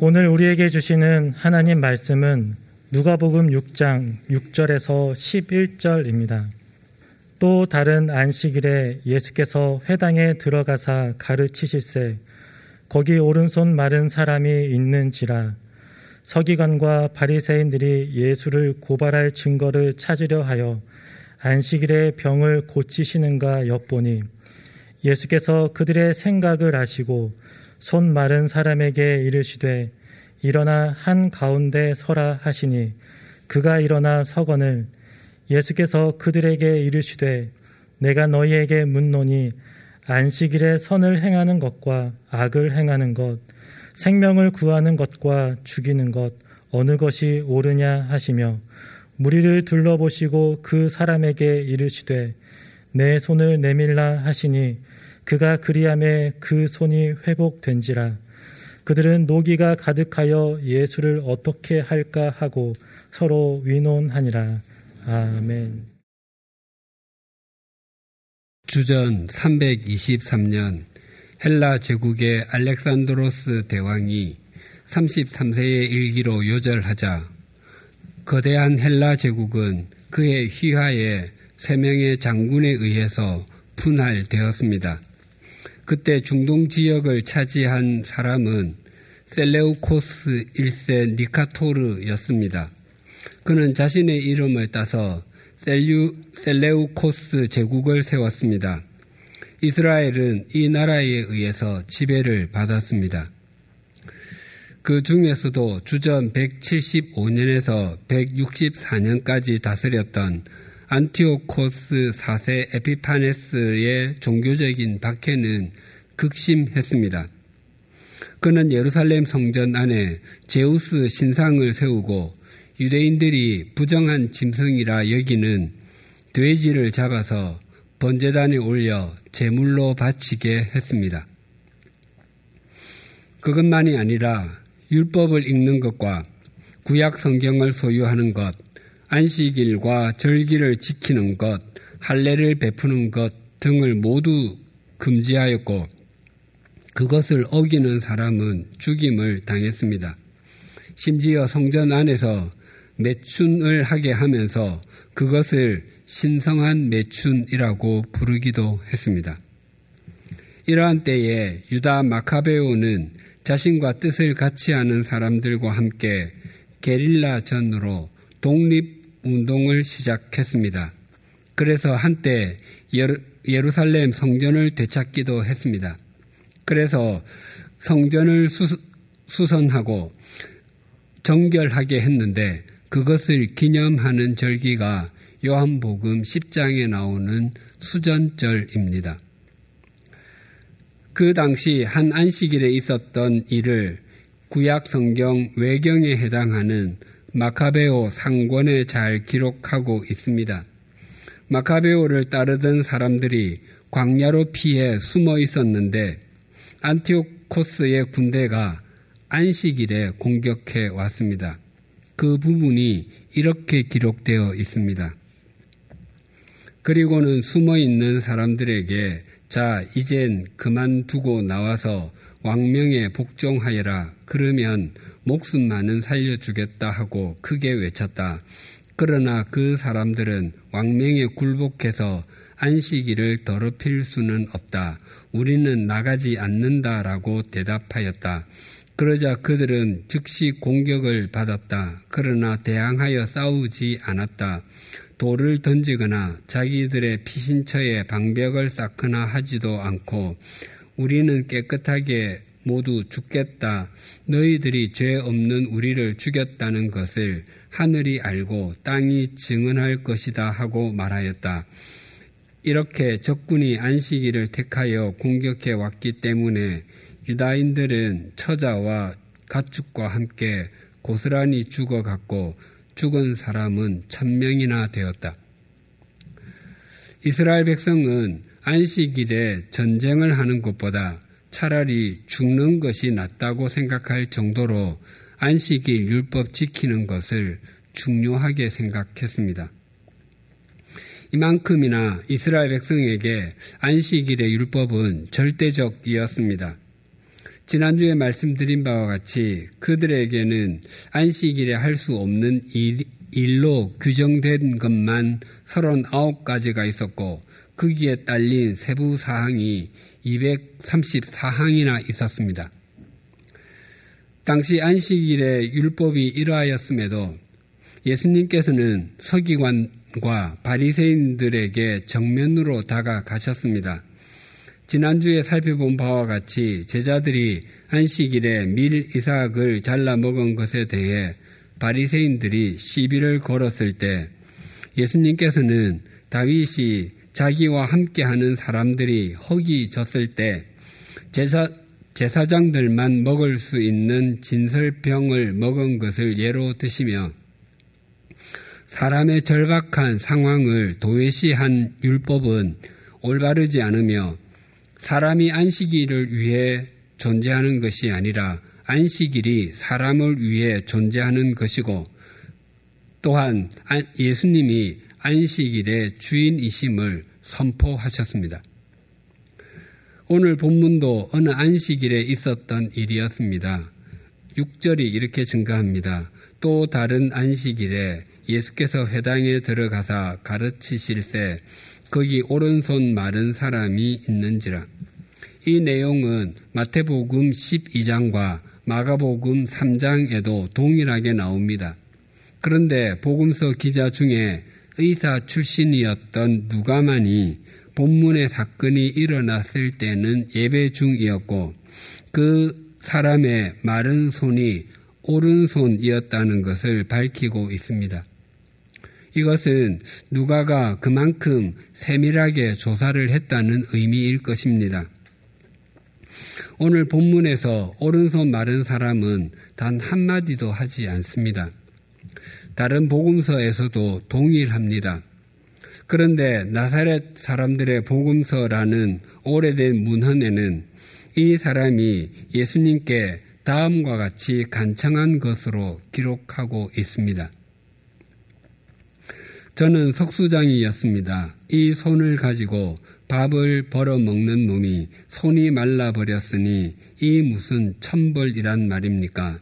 오늘 우리에게 주시는 하나님 말씀은 누가복음 6장 6절에서 11절입니다. 또 다른 안식일에 예수께서 회당에 들어가사 가르치실세 거기 오른손 마른 사람이 있는지라 서기관과 바리새인들이 예수를 고발할 증거를 찾으려 하여 안식일에 병을 고치시는가 엿보니 예수께서 그들의 생각을 아시고 손 마른 사람에게 이르시되 일어나 한 가운데 서라 하시니 그가 일어나 서건을 예수께서 그들에게 이르시되 내가 너희에게 묻노니 안식일에 선을 행하는 것과 악을 행하는 것 생명을 구하는 것과 죽이는 것 어느 것이 옳으냐 하시며 무리를 둘러보시고 그 사람에게 이르시되 내 손을 내밀라 하시니 그가 그리함에 그 손이 회복된지라 그들은 노기가 가득하여 예수를 어떻게 할까 하고 서로 위논하니라. 아멘. 주전 323년 헬라 제국의 알렉산드로스 대왕이 33세의 일기로 요절하자 거대한 헬라 제국은 그의 휘하에 세 명의 장군에 의해서 분할되었습니다. 그때 중동 지역을 차지한 사람은 셀레우코스 1세 니카토르였습니다. 그는 자신의 이름을 따서 셀류, 셀레우코스 제국을 세웠습니다. 이스라엘은 이 나라에 의해서 지배를 받았습니다. 그 중에서도 주전 175년에서 164년까지 다스렸던 안티오코스 4세 에피파네스의 종교적인 박해는 극심했습니다. 그는 예루살렘 성전 안에 제우스 신상을 세우고 유대인들이 부정한 짐승이라 여기는 돼지를 잡아서 번제단에 올려 제물로 바치게 했습니다. 그것만이 아니라 율법을 읽는 것과 구약 성경을 소유하는 것, 안식일과 절기를 지키는 것, 할례를 베푸는 것 등을 모두 금지하였고 그것을 어기는 사람은 죽임을 당했습니다. 심지어 성전 안에서 매춘을 하게 하면서 그것을 신성한 매춘이라고 부르기도 했습니다. 이러한 때에 유다 마카베오는 자신과 뜻을 같이 하는 사람들과 함께 게릴라 전으로 독립 운동을 시작했습니다. 그래서 한때 예루살렘 성전을 되찾기도 했습니다. 그래서 성전을 수, 선하고 정결하게 했는데 그것을 기념하는 절기가 요한복음 10장에 나오는 수전절입니다. 그 당시 한 안식일에 있었던 일을 구약 성경 외경에 해당하는 마카베오 상권에 잘 기록하고 있습니다. 마카베오를 따르던 사람들이 광야로 피해 숨어 있었는데 안티오코스의 군대가 안식일에 공격해 왔습니다. 그 부분이 이렇게 기록되어 있습니다. 그리고는 숨어 있는 사람들에게 자, 이젠 그만두고 나와서 왕명에 복종하여라. 그러면 목숨만은 살려주겠다 하고 크게 외쳤다. 그러나 그 사람들은 왕명에 굴복해서 안식일을 더럽힐 수는 없다. 우리는 나가지 않는다라고 대답하였다. 그러자 그들은 즉시 공격을 받았다. 그러나 대항하여 싸우지 않았다. 돌을 던지거나 자기들의 피신처에 방벽을 쌓거나 하지도 않고 우리는 깨끗하게 모두 죽겠다. 너희들이 죄 없는 우리를 죽였다는 것을 하늘이 알고 땅이 증언할 것이다 하고 말하였다. 이렇게 적군이 안식일을 택하여 공격해 왔기 때문에 유다인들은 처자와 가축과 함께 고스란히 죽어갔고 죽은 사람은 천명이나 되었다. 이스라엘 백성은 안식일에 전쟁을 하는 것보다 차라리 죽는 것이 낫다고 생각할 정도로 안식일 율법 지키는 것을 중요하게 생각했습니다. 이만큼이나 이스라엘 백성에게 안식일의 율법은 절대적이었습니다. 지난주에 말씀드린 바와 같이 그들에게는 안식일에 할 수 없는 일, 일로 규정된 것만 39가지가 있었고 거기에 딸린 세부 사항이 234항이나 있었습니다. 당시 안식일의 율법이 이러하였음에도 예수님께서는 서기관과 바리새인들에게 정면으로 다가가셨습니다. 지난주에 살펴본 바와 같이 제자들이 안식일에 밀 이삭을 잘라 먹은 것에 대해 바리새인들이 시비를 걸었을 때 예수님께서는 다윗이 자기와 함께하는 사람들이 허기 졌을 때 제사, 제사장들만 먹을 수 있는 진설병을 먹은 것을 예로 드시며 사람의 절박한 상황을 도외시한 율법은 올바르지 않으며 사람이 안식일을 위해 존재하는 것이 아니라 안식일이 사람을 위해 존재하는 것이고 또한 예수님이 안식일의 주인이심을 선포하셨습니다. 오늘 본문도 어느 안식일에 있었던 일이었습니다. 6절이 이렇게 증가합니다. 또 다른 안식일에 예수께서 회당에 들어가사 가르치실세 거기 오른손 마른 사람이 있는지라. 이 내용은 마태복음 12장과 마가복음 3장에도 동일하게 나옵니다. 그런데 복음서 기자 중에 의사 출신이었던 누가만이 본문의 사건이 일어났을 때는 예배 중이었고 그 사람의 마른 손이 오른손이었다는 것을 밝히고 있습니다. 이것은 누가가 그만큼 세밀하게 조사를 했다는 의미일 것입니다. 오늘 본문에서 오른손 마른 사람은 단 한마디도 하지 않습니다. 다른 복음서에서도 동일합니다. 그런데 나사렛 사람들의 복음서라는 오래된 문헌에는 이 사람이 예수님께 다음과 같이 간청한 것으로 기록하고 있습니다. 저는 석수장이었습니다. 이 손을 가지고 밥을 벌어 먹는 놈이 손이 말라버렸으니 이 무슨 천벌이란 말입니까?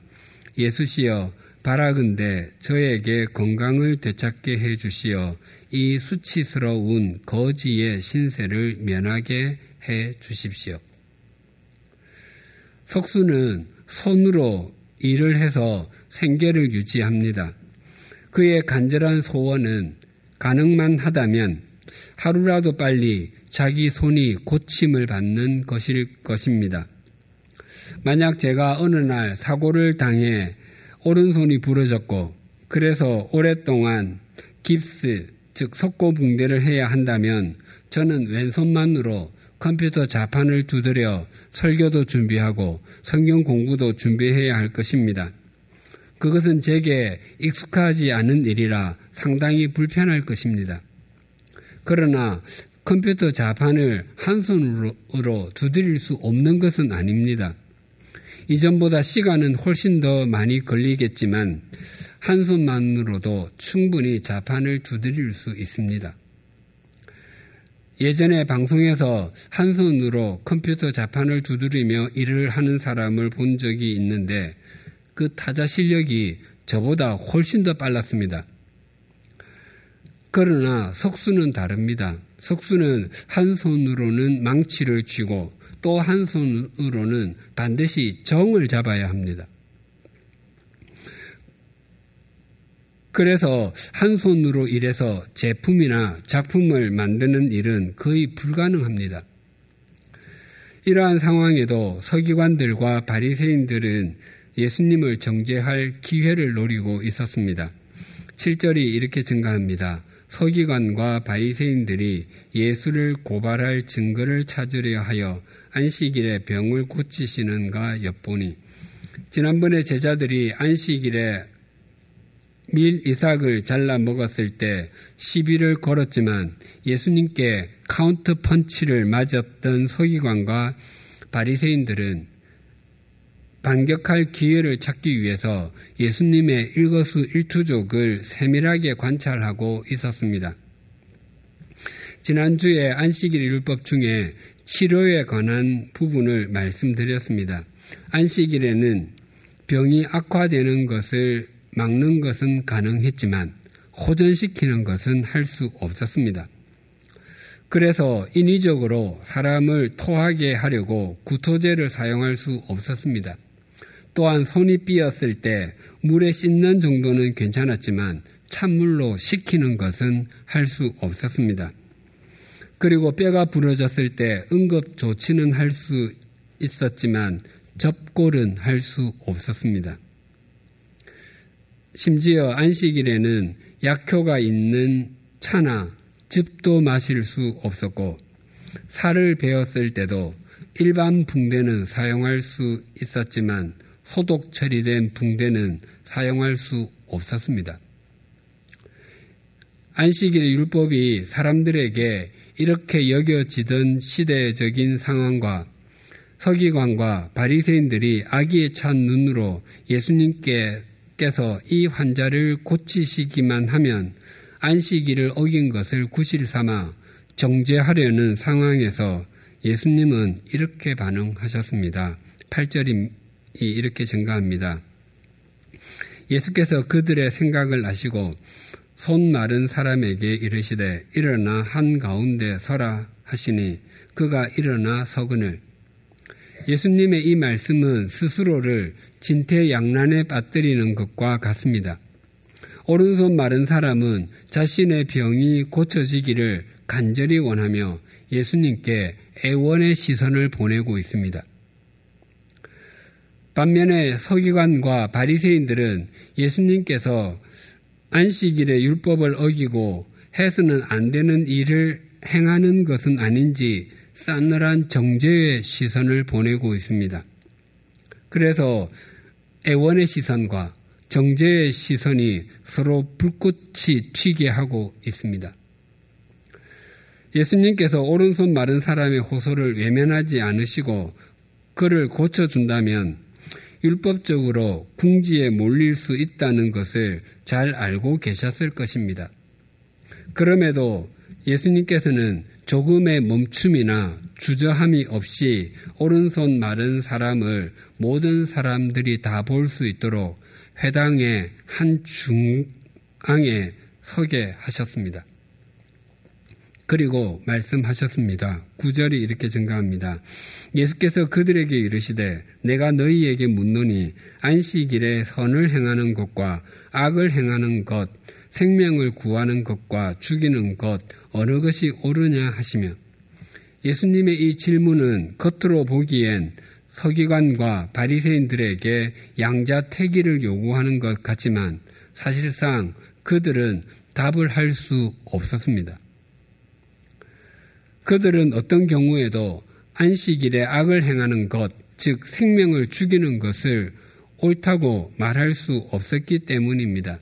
예수시여 바라근대 저에게 건강을 되찾게 해 주시어 이 수치스러운 거지의 신세를 면하게 해 주십시오. 석수는 손으로 일을 해서 생계를 유지합니다. 그의 간절한 소원은 가능만 하다면 하루라도 빨리 자기 손이 고침을 받는 것일 것입니다. 만약 제가 어느 날 사고를 당해 오른손이 부러졌고 그래서 오랫동안 깁스, 즉 석고 붕대를 해야 한다면 저는 왼손만으로 컴퓨터 자판을 두드려 설교도 준비하고 성경 공부도 준비해야 할 것입니다. 그것은 제게 익숙하지 않은 일이라 상당히 불편할 것입니다. 그러나 컴퓨터 자판을 한 손으로 두드릴 수 없는 것은 아닙니다. 이전보다 시간은 훨씬 더 많이 걸리겠지만 한 손만으로도 충분히 자판을 두드릴 수 있습니다. 예전에 방송에서 한 손으로 컴퓨터 자판을 두드리며 일을 하는 사람을 본 적이 있는데 그 타자 실력이 저보다 훨씬 더 빨랐습니다. 그러나 석수는 다릅니다. 석수는 한 손으로는 망치를 쥐고 또 한 손으로는 반드시 정을 잡아야 합니다. 그래서 한 손으로 일해서 제품이나 작품을 만드는 일은 거의 불가능합니다. 이러한 상황에도 서기관들과 바리새인들은 예수님을 정죄할 기회를 노리고 있었습니다. 7절이 이렇게 증가합니다. 서기관과 바리새인들이 예수를 고발할 증거를 찾으려 하여 안식일에 병을 고치시는가 엿보니 지난번에 제자들이 안식일에 밀 이삭을 잘라 먹었을 때 시비를 걸었지만 예수님께 카운트 펀치를 맞았던 서기관과 바리새인들은 반격할 기회를 찾기 위해서 예수님의 일거수 일투족을 세밀하게 관찰하고 있었습니다. 지난주에 안식일 율법 중에 치료에 관한 부분을 말씀드렸습니다. 안식일에는 병이 악화되는 것을 막는 것은 가능했지만 호전시키는 것은 할 수 없었습니다. 그래서 인위적으로 사람을 토하게 하려고 구토제를 사용할 수 없었습니다. 또한 손이 삐었을 때 물에 씻는 정도는 괜찮았지만 찬물로 식히는 것은 할 수 없었습니다. 그리고 뼈가 부러졌을 때 응급 조치는 할 수 있었지만 접골은 할 수 없었습니다. 심지어 안식일에는 약효가 있는 차나 즙도 마실 수 없었고 살을 베었을 때도 일반 붕대는 사용할 수 있었지만 소독 처리된 붕대는 사용할 수 없었습니다. 안식일 율법이 사람들에게 이렇게 여겨지던 시대적인 상황과 서기관과 바리새인들이 아기에 찬 눈으로 예수님께서 이 환자를 고치시기만 하면 안식일을 어긴 것을 구실 삼아 정죄하려는 상황에서 예수님은 이렇게 반응하셨습니다. 8절이 이렇게 증가합니다. 예수께서 그들의 생각을 아시고 손 마른 사람에게 이르시되 일어나 한 가운데 서라 하시니 그가 일어나 서근을 예수님의 이 말씀은 스스로를 진퇴양난에 빠뜨리는 것과 같습니다. 오른손 마른 사람은 자신의 병이 고쳐지기를 간절히 원하며 예수님께 애원의 시선을 보내고 있습니다. 반면에 서기관과 바리새인들은 예수님께서 안식일의 율법을 어기고 해서는 안 되는 일을 행하는 것은 아닌지 싸늘한 정죄의 시선을 보내고 있습니다. 그래서 애원의 시선과 정죄의 시선이 서로 불꽃이 튀게 하고 있습니다. 예수님께서 오른손 마른 사람의 호소를 외면하지 않으시고 그를 고쳐준다면 율법적으로 궁지에 몰릴 수 있다는 것을 잘 알고 계셨을 것입니다. 그럼에도 예수님께서는 조금의 멈춤이나 주저함이 없이 오른손 마른 사람을 모든 사람들이 다 볼 수 있도록 회당의 한 중앙에 서게 하셨습니다. 그리고 말씀하셨습니다. 구절이 이렇게 증가합니다. 예수께서 그들에게 이르시되 내가 너희에게 묻노니 안식일에 선을 행하는 것과 악을 행하는 것 생명을 구하는 것과 죽이는 것 어느 것이 옳으냐 하시며 예수님의 이 질문은 겉으로 보기엔 서기관과 바리새인들에게 양자 태기를 요구하는 것 같지만 사실상 그들은 답을 할 수 없었습니다. 그들은 어떤 경우에도 안식일에 악을 행하는 것, 즉 생명을 죽이는 것을 옳다고 말할 수 없었기 때문입니다.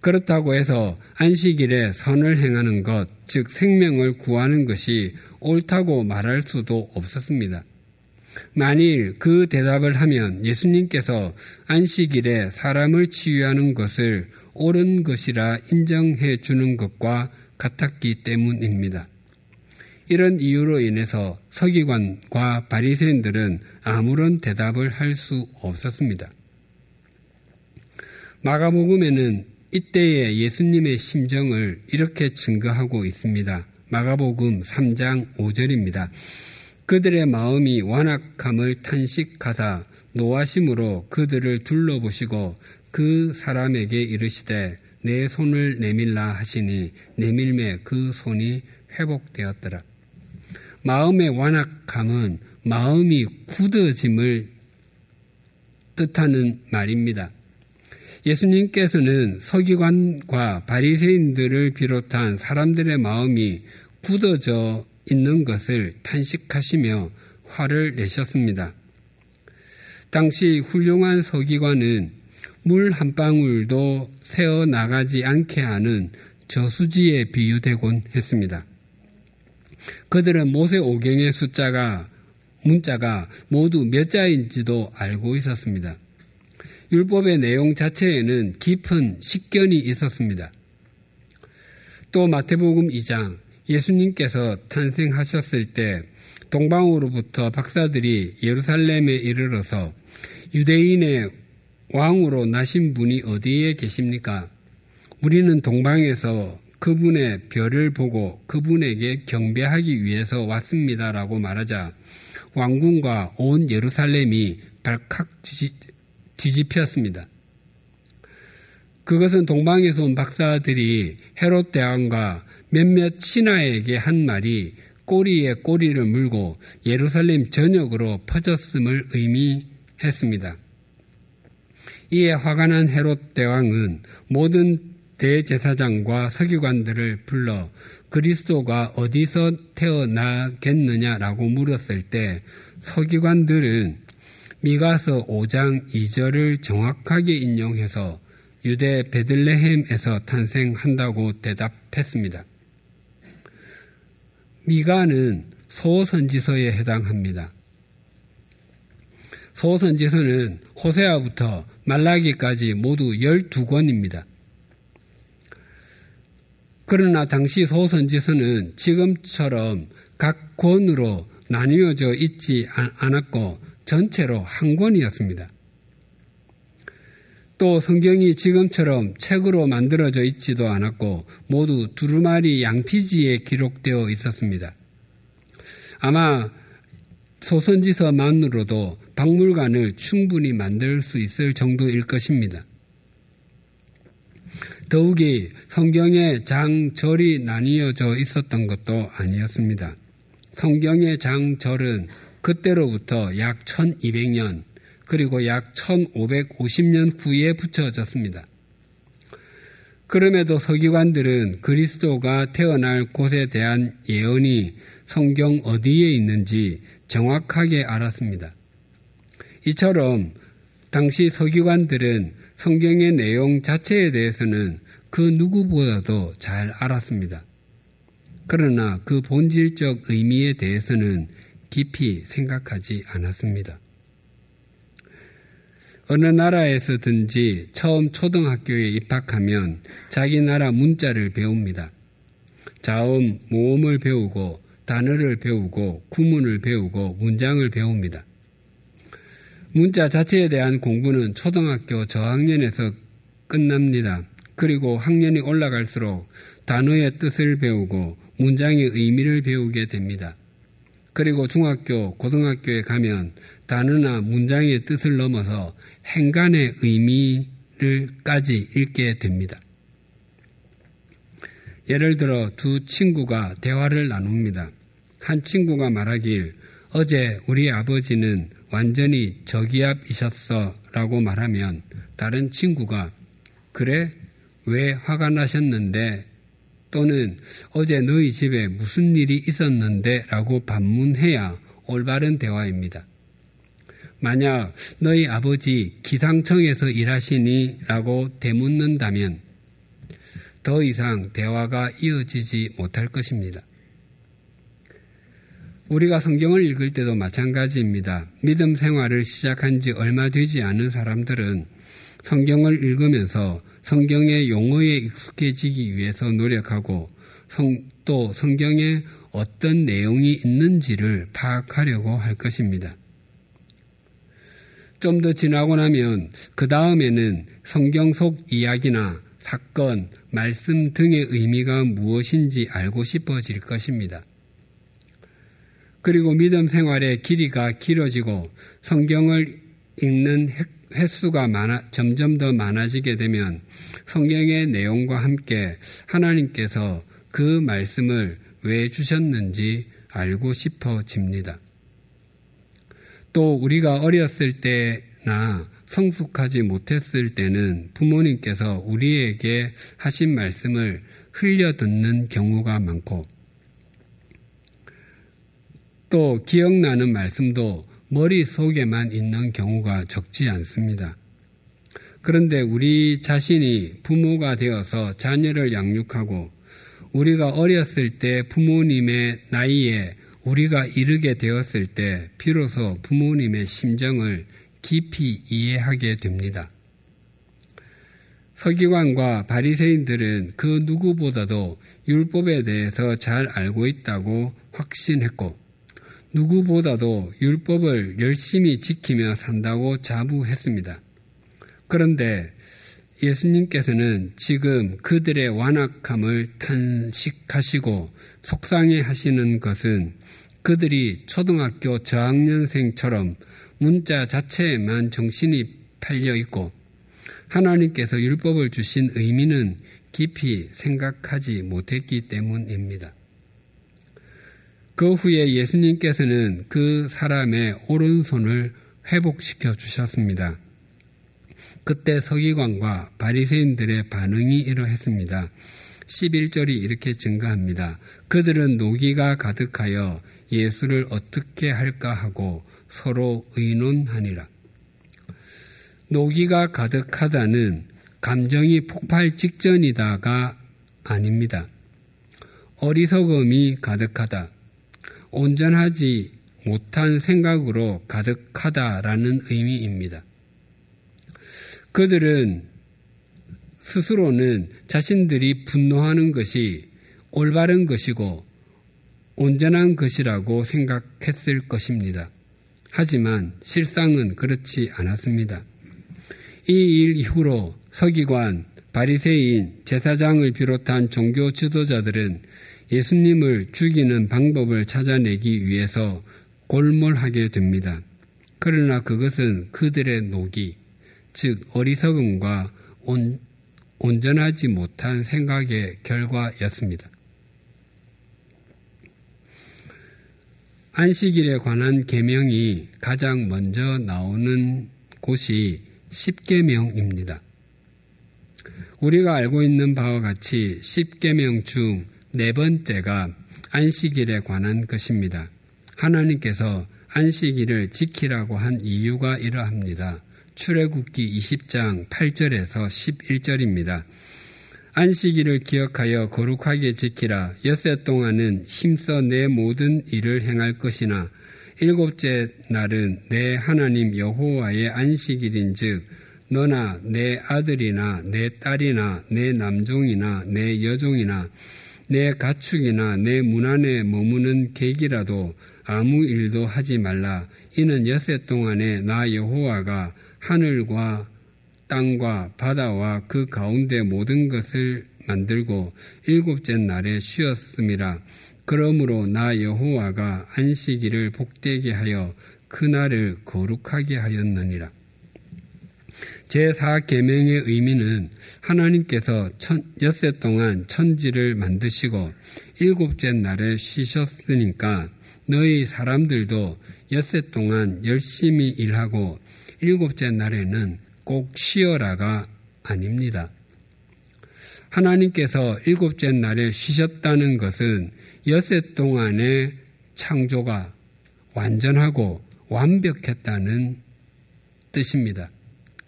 그렇다고 해서 안식일에 선을 행하는 것, 즉 생명을 구하는 것이 옳다고 말할 수도 없었습니다. 만일 그 대답을 하면 예수님께서 안식일에 사람을 치유하는 것을 옳은 것이라 인정해 주는 것과 같았기 때문입니다. 이런 이유로 인해서 서기관과 바리새인들은 아무런 대답을 할 수 없었습니다. 마가복음에는 이때의 예수님의 심정을 이렇게 증거하고 있습니다. 마가복음 3장 5절입니다. 그들의 마음이 완악함을 탄식하사 노하심으로 그들을 둘러보시고 그 사람에게 이르시되 내 손을 내밀라 하시니 내밀매 그 손이 회복되었더라. 마음의 완악함은 마음이 굳어짐을 뜻하는 말입니다. 예수님께서는 서기관과 바리새인들을 비롯한 사람들의 마음이 굳어져 있는 것을 탄식하시며 화를 내셨습니다. 당시 훌륭한 서기관은 물 한 방울도 새어 나가지 않게 하는 저수지에 비유되곤 했습니다. 그들은 모세 오경의 숫자가 문자가 모두 몇 자인지도 알고 있었습니다. 율법의 내용 자체에는 깊은 식견이 있었습니다. 또 마태복음 2장 예수님께서 탄생하셨을 때 동방으로부터 박사들이 예루살렘에 이르러서 유대인의 왕으로 나신 분이 어디에 계십니까? 우리는 동방에서 그분의 별을 보고 그분에게 경배하기 위해서 왔습니다라고 말하자 왕궁과 온 예루살렘이 발칵 뒤집혔습니다. 그것은 동방에서 온 박사들이 헤롯 대왕과 몇몇 신하에게 한 말이 꼬리에 꼬리를 물고 예루살렘 전역으로 퍼졌음을 의미했습니다. 이에 화가 난 헤롯 대왕은 모든 대제사장과 서기관들을 불러 그리스도가 어디서 태어나겠느냐라고 물었을 때 서기관들은 미가서 5장 2절을 정확하게 인용해서 유대 베들레헴에서 탄생한다고 대답했습니다. 미가는 소선지서에 해당합니다. 소선지서는 호세아부터 말라기까지 모두 12권입니다. 그러나 당시 소선지서는 지금처럼 각 권으로 나뉘어져 있지 않았고 전체로 한 권이었습니다. 또 성경이 지금처럼 책으로 만들어져 있지도 않았고 모두 두루마리 양피지에 기록되어 있었습니다. 아마 소선지서만으로도 박물관을 충분히 만들 수 있을 정도일 것입니다. 더욱이 성경의 장절이 나뉘어져 있었던 것도 아니었습니다. 성경의 장절은 그때로부터 약 1200년, 그리고 약 1550년 후에 붙여졌습니다. 그럼에도 서기관들은 그리스도가 태어날 곳에 대한 예언이 성경 어디에 있는지 정확하게 알았습니다. 이처럼 당시 서기관들은 성경의 내용 자체에 대해서는 그 누구보다도 잘 알았습니다. 그러나 그 본질적 의미에 대해서는 깊이 생각하지 않았습니다. 어느 나라에서든지 처음 초등학교에 입학하면 자기 나라 문자를 배웁니다. 자음, 모음을 배우고 단어를 배우고 구문을 배우고 문장을 배웁니다. 문자 자체에 대한 공부는 초등학교 저학년에서 끝납니다. 그리고 학년이 올라갈수록 단어의 뜻을 배우고 문장의 의미를 배우게 됩니다. 그리고 중학교, 고등학교에 가면 단어나 문장의 뜻을 넘어서 행간의 의미를까지 읽게 됩니다. 예를 들어 두 친구가 대화를 나눕니다. 한 친구가 말하길 어제 우리 아버지는 완전히 저기압이셨어 라고 말하면 다른 친구가 그래? 왜 화가 나셨는데? 또는 어제 너희 집에 무슨 일이 있었는데? 라고 반문해야 올바른 대화입니다. 만약 너희 아버지 기상청에서 일하시니? 라고 되묻는다면 더 이상 대화가 이어지지 못할 것입니다. 우리가 성경을 읽을 때도 마찬가지입니다. 믿음 생활을 시작한 지 얼마 되지 않은 사람들은 성경을 읽으면서 성경의 용어에 익숙해지기 위해서 노력하고 성, 또 성경에 어떤 내용이 있는지를 파악하려고 할 것입니다. 좀 더 지나고 나면 그 다음에는 성경 속 이야기나 사건, 말씀 등의 의미가 무엇인지 알고 싶어질 것입니다. 그리고 믿음 생활의 길이가 길어지고 성경을 읽는 횟수가 많아, 점점 더 많아지게 되면 성경의 내용과 함께 하나님께서 그 말씀을 왜 주셨는지 알고 싶어집니다. 또 우리가 어렸을 때나 성숙하지 못했을 때는 부모님께서 우리에게 하신 말씀을 흘려 듣는 경우가 많고 또 기억나는 말씀도 머릿속에만 있는 경우가 적지 않습니다. 그런데 우리 자신이 부모가 되어서 자녀를 양육하고 우리가 어렸을 때 부모님의 나이에 우리가 이르게 되었을 때 비로소 부모님의 심정을 깊이 이해하게 됩니다. 서기관과 바리새인들은 그 누구보다도 율법에 대해서 잘 알고 있다고 확신했고 누구보다도 율법을 열심히 지키며 산다고 자부했습니다. 그런데 예수님께서는 지금 그들의 완악함을 탄식하시고 속상해 하시는 것은 그들이 초등학교 저학년생처럼 문자 자체에만 정신이 팔려 있고 하나님께서 율법을 주신 의미는 깊이 생각하지 못했기 때문입니다. 그 후에 예수님께서는 그 사람의 오른손을 회복시켜 주셨습니다. 그때 서기관과 바리새인들의 반응이 이러했습니다. 11절이 이렇게 증가합니다. 그들은 노기가 가득하여 예수를 어떻게 할까 하고 서로 의논하니라. 노기가 가득하다는 감정이 폭발 직전이다가 아닙니다. 어리석음이 가득하다. 온전하지 못한 생각으로 가득하다라는 의미입니다. 그들은 스스로는 자신들이 분노하는 것이 올바른 것이고 온전한 것이라고 생각했을 것입니다. 하지만 실상은 그렇지 않았습니다. 이 일 이후로 서기관, 바리새인, 제사장을 비롯한 종교 지도자들은 예수님을 죽이는 방법을 찾아내기 위해서 골몰하게 됩니다. 그러나 그것은 그들의 노기, 즉 어리석음과 온, 온전하지 못한 생각의 결과였습니다. 안식일에 관한 계명이 가장 먼저 나오는 곳이 십계명입니다. 우리가 알고 있는 바와 같이 십계명 중 네 번째가 안식일에 관한 것입니다. 하나님께서 안식일을 지키라고 한 이유가 이러합니다. 출애굽기 20장 8절에서 11절입니다. 안식일을 기억하여 거룩하게 지키라. 엿새 동안은 힘써 내 모든 일을 행할 것이나 일곱째 날은 내 하나님 여호와의 안식일인즉 너나 내 아들이나 내 딸이나 내 남종이나 내 여종이나 내 가축이나 내 문 안에 머무는 객이라도 아무 일도 하지 말라. 이는 엿새 동안에 나 여호와가 하늘과 땅과 바다와 그 가운데 모든 것을 만들고 일곱째 날에 쉬었음이라. 그러므로 나 여호와가 안식일을 복되게 하여 그 날을 거룩하게 하였느니라. 제4계명의 의미는 하나님께서 천, 엿새 동안 천지를 만드시고 일곱째 날에 쉬셨으니까 너희 사람들도 엿새 동안 열심히 일하고 일곱째 날에는 꼭 쉬어라가 아닙니다. 하나님께서 일곱째 날에 쉬셨다는 것은 엿새 동안의 창조가 완전하고 완벽했다는 뜻입니다.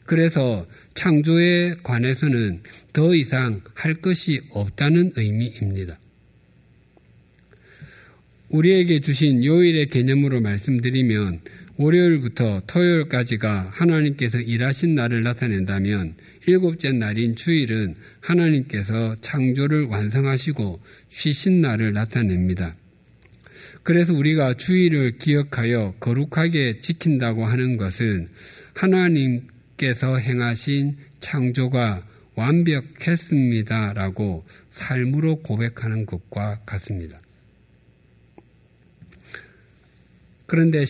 그래서 창조에 관해서는 더 이상 할 것이 없다는 의미입니다. 우리에게 주신 요일의 개념으로 말씀드리면 월요일부터 토요일까지가 하나님께서 일하신 날을 나타낸다면 일곱째 날인 주일은 하나님께서 창조를 완성하시고 쉬신 날을 나타냅니다. 그래서 우리가 주일을 기억하여 거룩하게 지킨다고 하는 것은 하나님 께서 행하신 창조가 완벽했습니다 라고 삶으로 고백하는 것과 같습니다. 그런데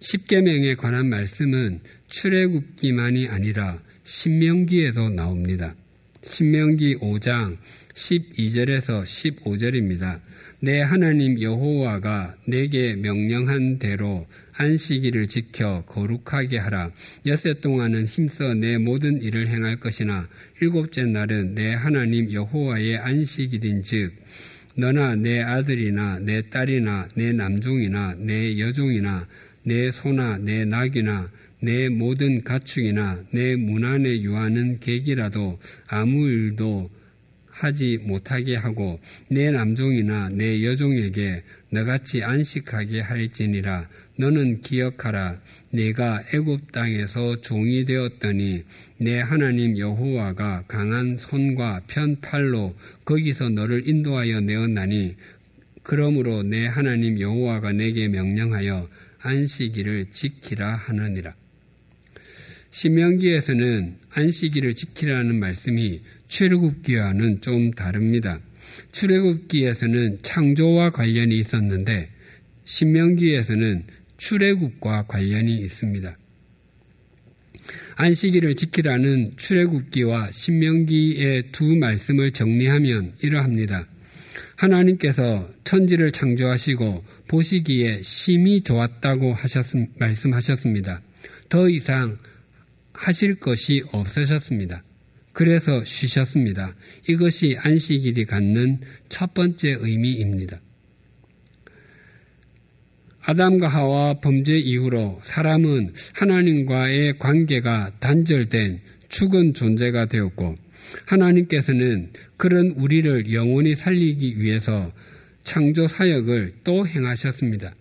십계명에 관한 말씀은 출애굽기만이 아니라 신명기에도 나옵니다. 신명기 5장 12절에서 15절입니다. 내 하나님 여호와가 내게 명령한 대로 안식일을 지켜 거룩하게 하라. 엿새 동안은 힘써 내 모든 일을 행할 것이나 일곱째 날은 내 하나님 여호와의 안식일인즉 너나 내 아들이나 내 딸이나 내 남종이나 내 여종이나 내 소나 내 낙이나 내 모든 가축이나 내 문 안에 유하는 객이라도 아무 일도 하지 못하게 하고 내 남종이나 내 여종에게 너같이 안식하게 할지니라 너는 기억하라 내가 애굽 땅에서 종이 되었더니 내 하나님 여호와가 강한 손과 편팔로 거기서 너를 인도하여 내었나니 그러므로 내 하나님 여호와가 내게 명령하여 안식일을 지키라 하느니라. 신명기에서는 안식일을 지키라는 말씀이 출애굽기와는 좀 다릅니다. 출애굽기에서는 창조와 관련이 있었는데 신명기에서는 출애굽과 관련이 있습니다. 안식일을 지키라는 출애굽기와 신명기의 두 말씀을 정리하면 이러합니다. 하나님께서 천지를 창조하시고 보시기에 심히 좋았다고 하셨, 말씀하셨습니다. 더 이상 하실 것이 없으셨습니다. 그래서 쉬셨습니다. 이것이 안식일이 갖는 첫 번째 의미입니다. 아담과 하와 범죄 이후로 사람은 하나님과의 관계가 단절된 죽은 존재가 되었고 하나님께서는 그런 우리를 영원히 살리기 위해서 창조 사역을 또 행하셨습니다.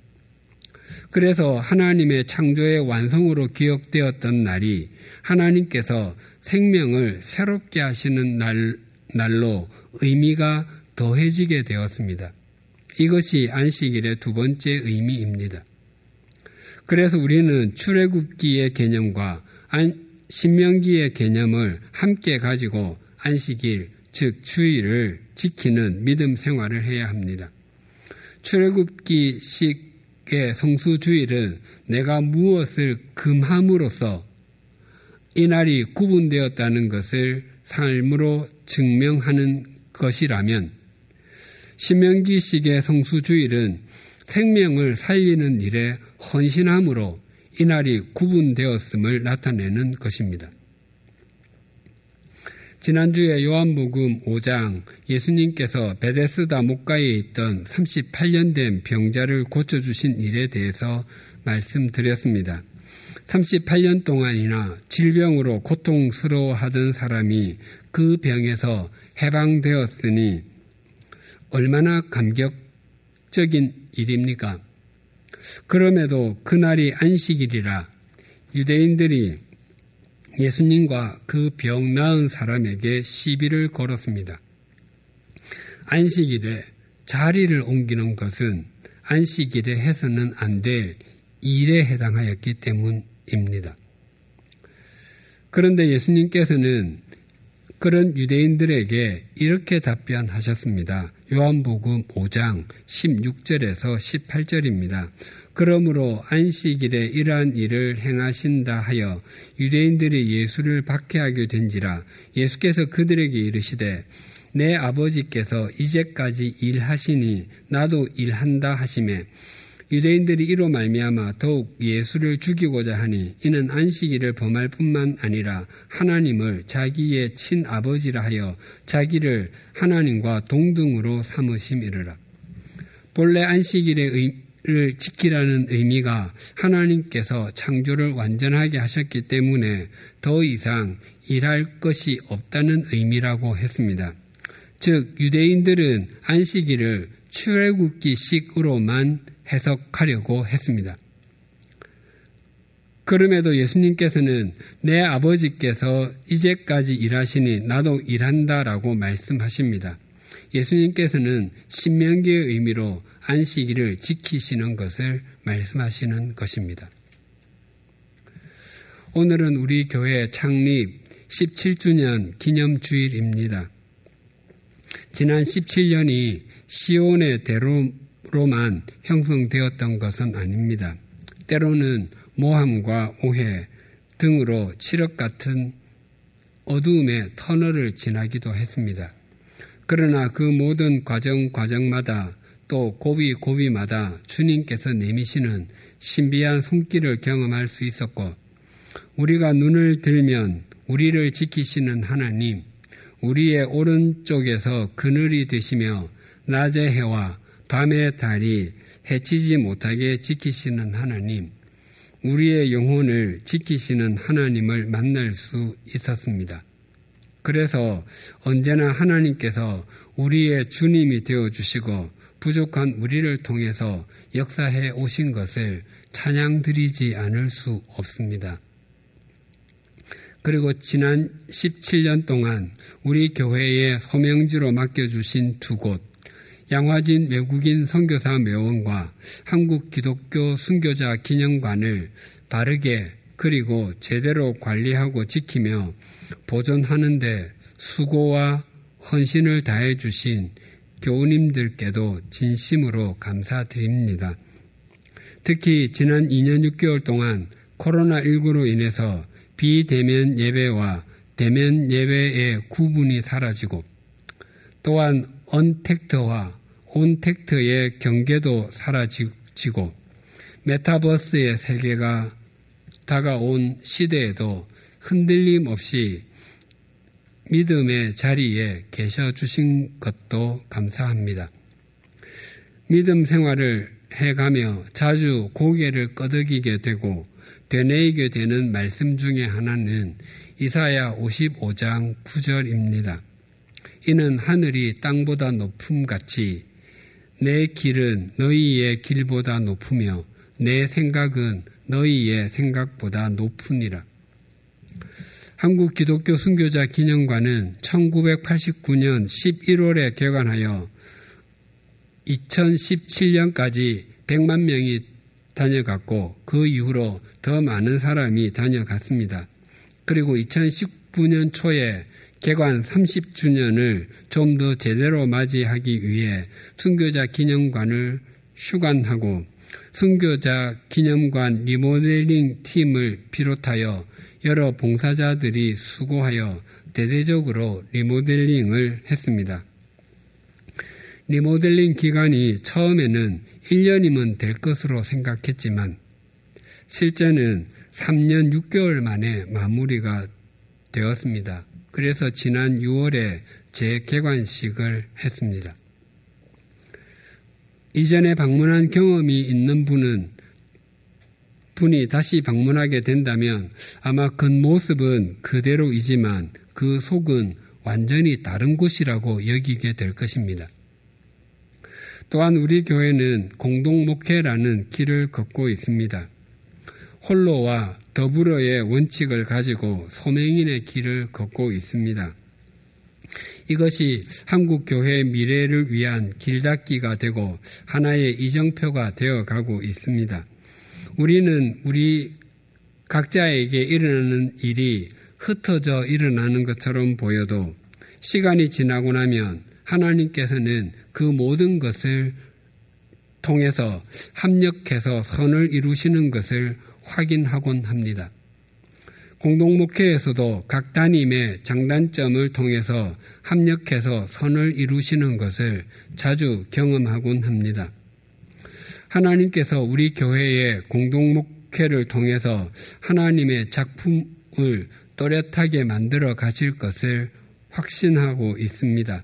그래서 하나님의 창조의 완성으로 기억되었던 날이 하나님께서 생명을 새롭게 하시는 날, 날로 의미가 더해지게 되었습니다. 이것이 안식일의 두 번째 의미입니다. 그래서 우리는 출애굽기의 개념과 안, 신명기의 개념을 함께 가지고 안식일, 즉 주일을 지키는 믿음 생활을 해야 합니다. 출애굽기식의 성수주일은 내가 무엇을 금함으로써 이날이 구분되었다는 것을 삶으로 증명하는 것이라면 신명기식의 성수주일은 생명을 살리는 일에 헌신함으로 이날이 구분되었음을 나타내는 것입니다. 지난주에 요한복음 5장 예수님께서 베데스다 목가에 있던 38년 된 병자를 고쳐주신 일에 대해서 말씀드렸습니다. 38년 동안이나 질병으로 고통스러워하던 사람이 그 병에서 해방되었으니 얼마나 감격적인 일입니까? 그럼에도 그날이 안식일이라 유대인들이 예수님과 그 병 나은 사람에게 시비를 걸었습니다. 안식일에 자리를 옮기는 것은 안식일에 해서는 안 될 일에 해당하였기 때문입니다. 그런데 예수님께서는 그런 유대인들에게 이렇게 답변하셨습니다. 요한복음 5장 16절에서 18절입니다. 그러므로 안식일에 이러한 일을 행하신다 하여 유대인들이 예수를 박해하게 된지라 예수께서 그들에게 이르시되 내 아버지께서 이제까지 일하시니 나도 일한다 하심에 유대인들이 이로 말미암아 더욱 예수를 죽이고자 하니 이는 안식일을 범할 뿐만 아니라 하나님을 자기의 친아버지라 하여 자기를 하나님과 동등으로 삼으심이르라. 본래 안식일의 를 지키라는 의미가 하나님께서 창조를 완전하게 하셨기 때문에 더 이상 일할 것이 없다는 의미라고 했습니다. 즉 유대인들은 안식일을 출애굽기식으로만 해석하려고 했습니다. 그럼에도 예수님께서는 내 아버지께서 이제까지 일하시니 나도 일한다 라고 말씀하십니다. 예수님께서는 신명기의 의미로 안식일을 지키시는 것을 말씀하시는 것입니다. 오늘은 우리 교회 창립 17주년 기념주일입니다. 지난 17년이 시온의 대로 로만 형성되었던 것은 아닙니다. 때로는 모함과 오해 등으로 칠흑 같은 어두움의 터널을 지나기도 했습니다. 그러나 그 모든 과정 과정마다 또 고비 고비마다 주님께서 내미시는 신비한 손길을 경험할 수 있었고 우리가 눈을 들면 우리를 지키시는 하나님, 우리의 오른쪽에서 그늘이 되시며 낮의 해와 밤의 달이 해치지 못하게 지키시는 하나님, 우리의 영혼을 지키시는 하나님을 만날 수 있었습니다. 그래서 언제나 하나님께서 우리의 주님이 되어 주시고 부족한 우리를 통해서 역사해 오신 것을 찬양 드리지 않을 수 없습니다. 그리고 지난 17년 동안 우리 교회의 소명지로 맡겨주신 두 곳, 양화진 외국인 선교사 묘원과 한국 기독교 순교자 기념관을 바르게 그리고 제대로 관리하고 지키며 보존하는데 수고와 헌신을 다해 주신 교우님들께도 진심으로 감사드립니다. 특히 지난 2년 6개월 동안 코로나19로 인해서 비대면 예배와 대면 예배의 구분이 사라지고 또한 언택트와 온택트의 경계도 사라지고 메타버스의 세계가 다가온 시대에도 흔들림 없이 믿음의 자리에 계셔 주신 것도 감사합니다. 믿음 생활을 해가며 자주 고개를 끄덕이게 되고 되뇌이게 되는 말씀 중에 하나는 이사야 55장 9절입니다. 이는 하늘이 땅보다 높음 같이 내 길은 너희의 길보다 높으며 내 생각은 너희의 생각보다 높으니라. 한국 기독교 순교자 기념관은 1989년 11월에 개관하여 2017년까지 100만 명이 다녀갔고 그 이후로 더 많은 사람이 다녀갔습니다. 그리고 2019년 초에 개관 30주년을 좀 더 제대로 맞이하기 위해 순교자 기념관을 휴관하고 순교자 기념관 리모델링 팀을 비롯하여 여러 봉사자들이 수고하여 대대적으로 리모델링을 했습니다. 리모델링 기간이 처음에는 1년이면 될 것으로 생각했지만 실제는 3년 6개월 만에 마무리가 되었습니다. 그래서 지난 6월에 재개관식을 했습니다. 이전에 방문한 경험이 있는 분은 분이 다시 방문하게 된다면 아마 겉모습은 그대로이지만 그 속은 완전히 다른 곳이라고 여기게 될 것입니다. 또한 우리 교회는 공동목회라는 길을 걷고 있습니다. 홀로와 더불어의 원칙을 가지고 소맹인의 길을 걷고 있습니다. 이것이 한국 교회의 미래를 위한 길닫기가 되고 하나의 이정표가 되어 가고 있습니다. 우리는 우리 각자에게 일어나는 일이 흩어져 일어나는 것처럼 보여도 시간이 지나고 나면 하나님께서는 그 모든 것을 통해서 합력해서 선을 이루시는 것을 확인하곤 합니다. 공동목회에서도 각 단임의 장단점을 통해서 합력해서 선을 이루시는 것을 자주 경험하곤 합니다. 하나님께서 우리 교회의 공동목회를 통해서 하나님의 작품을 또렷하게 만들어 가실 것을 확신하고 있습니다.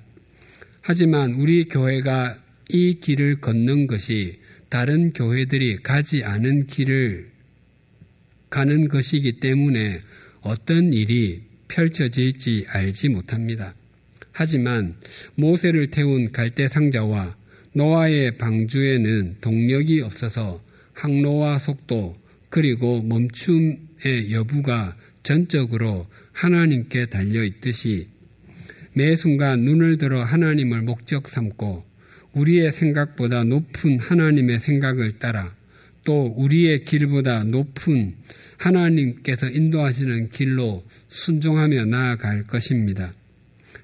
하지만 우리 교회가 이 길을 걷는 것이 다른 교회들이 가지 않은 길을 가는 것이기 때문에 어떤 일이 펼쳐질지 알지 못합니다. 하지만 모세를 태운 갈대 상자와 노아의 방주에는 동력이 없어서 항로와 속도 그리고 멈춤의 여부가 전적으로 하나님께 달려 있듯이 매 순간 눈을 들어 하나님을 목적 삼고 우리의 생각보다 높은 하나님의 생각을 따라 또 우리의 길보다 높은 하나님께서 인도하시는 길로 순종하며 나아갈 것입니다.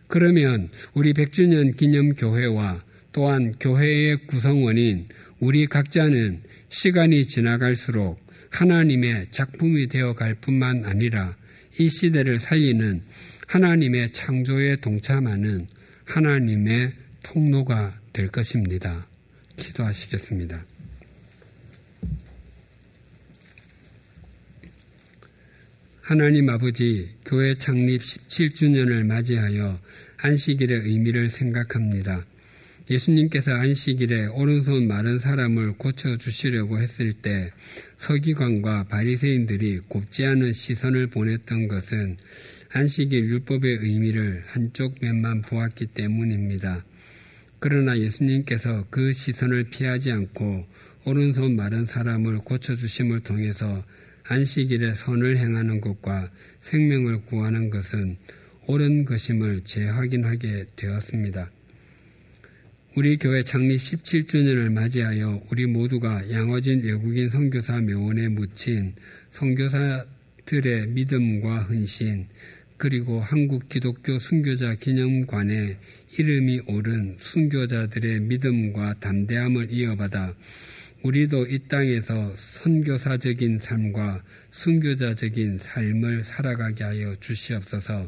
그러면 우리 100주년 기념 교회와 또한 교회의 구성원인 우리 각자는 시간이 지나갈수록 하나님의 작품이 되어 갈 뿐만 아니라 이 시대를 살리는 하나님의 창조에 동참하는 하나님의 통로가 될 것입니다. 기도하시겠습니다. 하나님 아버지 교회 창립 17주년을 맞이하여 안식일의 의미를 생각합니다. 예수님께서 안식일에 오른손 마른 사람을 고쳐주시려고 했을 때 서기관과 바리새인들이 곱지 않은 시선을 보냈던 것은 안식일 율법의 의미를 한쪽 면만 보았기 때문입니다. 그러나 예수님께서 그 시선을 피하지 않고 오른손 마른 사람을 고쳐주심을 통해서 안식일에 선을 행하는 것과 생명을 구하는 것은 옳은 것임을 재확인하게 되었습니다. 우리 교회 창립 17주년을 맞이하여 우리 모두가 양어진 외국인 선교사 묘원에 묻힌 선교사들의 믿음과 헌신 그리고 한국 기독교 순교자 기념관에 이름이 오른 순교자들의 믿음과 담대함을 이어받아 우리도 이 땅에서 선교사적인 삶과 순교자적인 삶을 살아가게 하여 주시옵소서.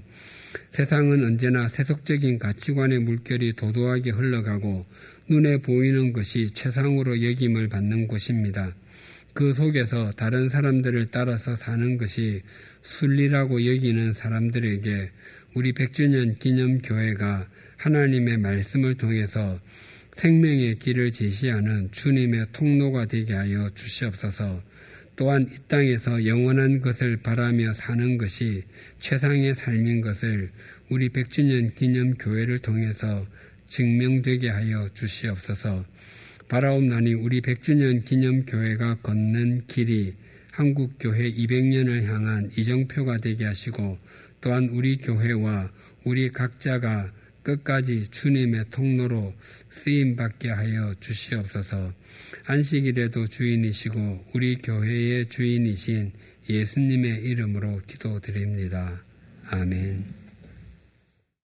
세상은 언제나 세속적인 가치관의 물결이 도도하게 흘러가고 눈에 보이는 것이 최상으로 여김을 받는 곳입니다. 그 속에서 다른 사람들을 따라서 사는 것이 순리라고 여기는 사람들에게 우리 100주년 기념교회가 하나님의 말씀을 통해서 생명의 길을 제시하는 주님의 통로가 되게 하여 주시옵소서. 또한 이 땅에서 영원한 것을 바라며 사는 것이 최상의 삶인 것을 우리 100주년 기념 교회를 통해서 증명되게 하여 주시옵소서. 바라옵나니 우리 100주년 기념 교회가 걷는 길이 한국 교회 200년을 향한 이정표가 되게 하시고 또한 우리 교회와 우리 각자가 끝까지 주님의 통로로 쓰임 받게 하여 주시옵소서 안식일에도 주인이시고 우리 교회의 주인이신 예수님의 이름으로 기도드립니다. 아멘.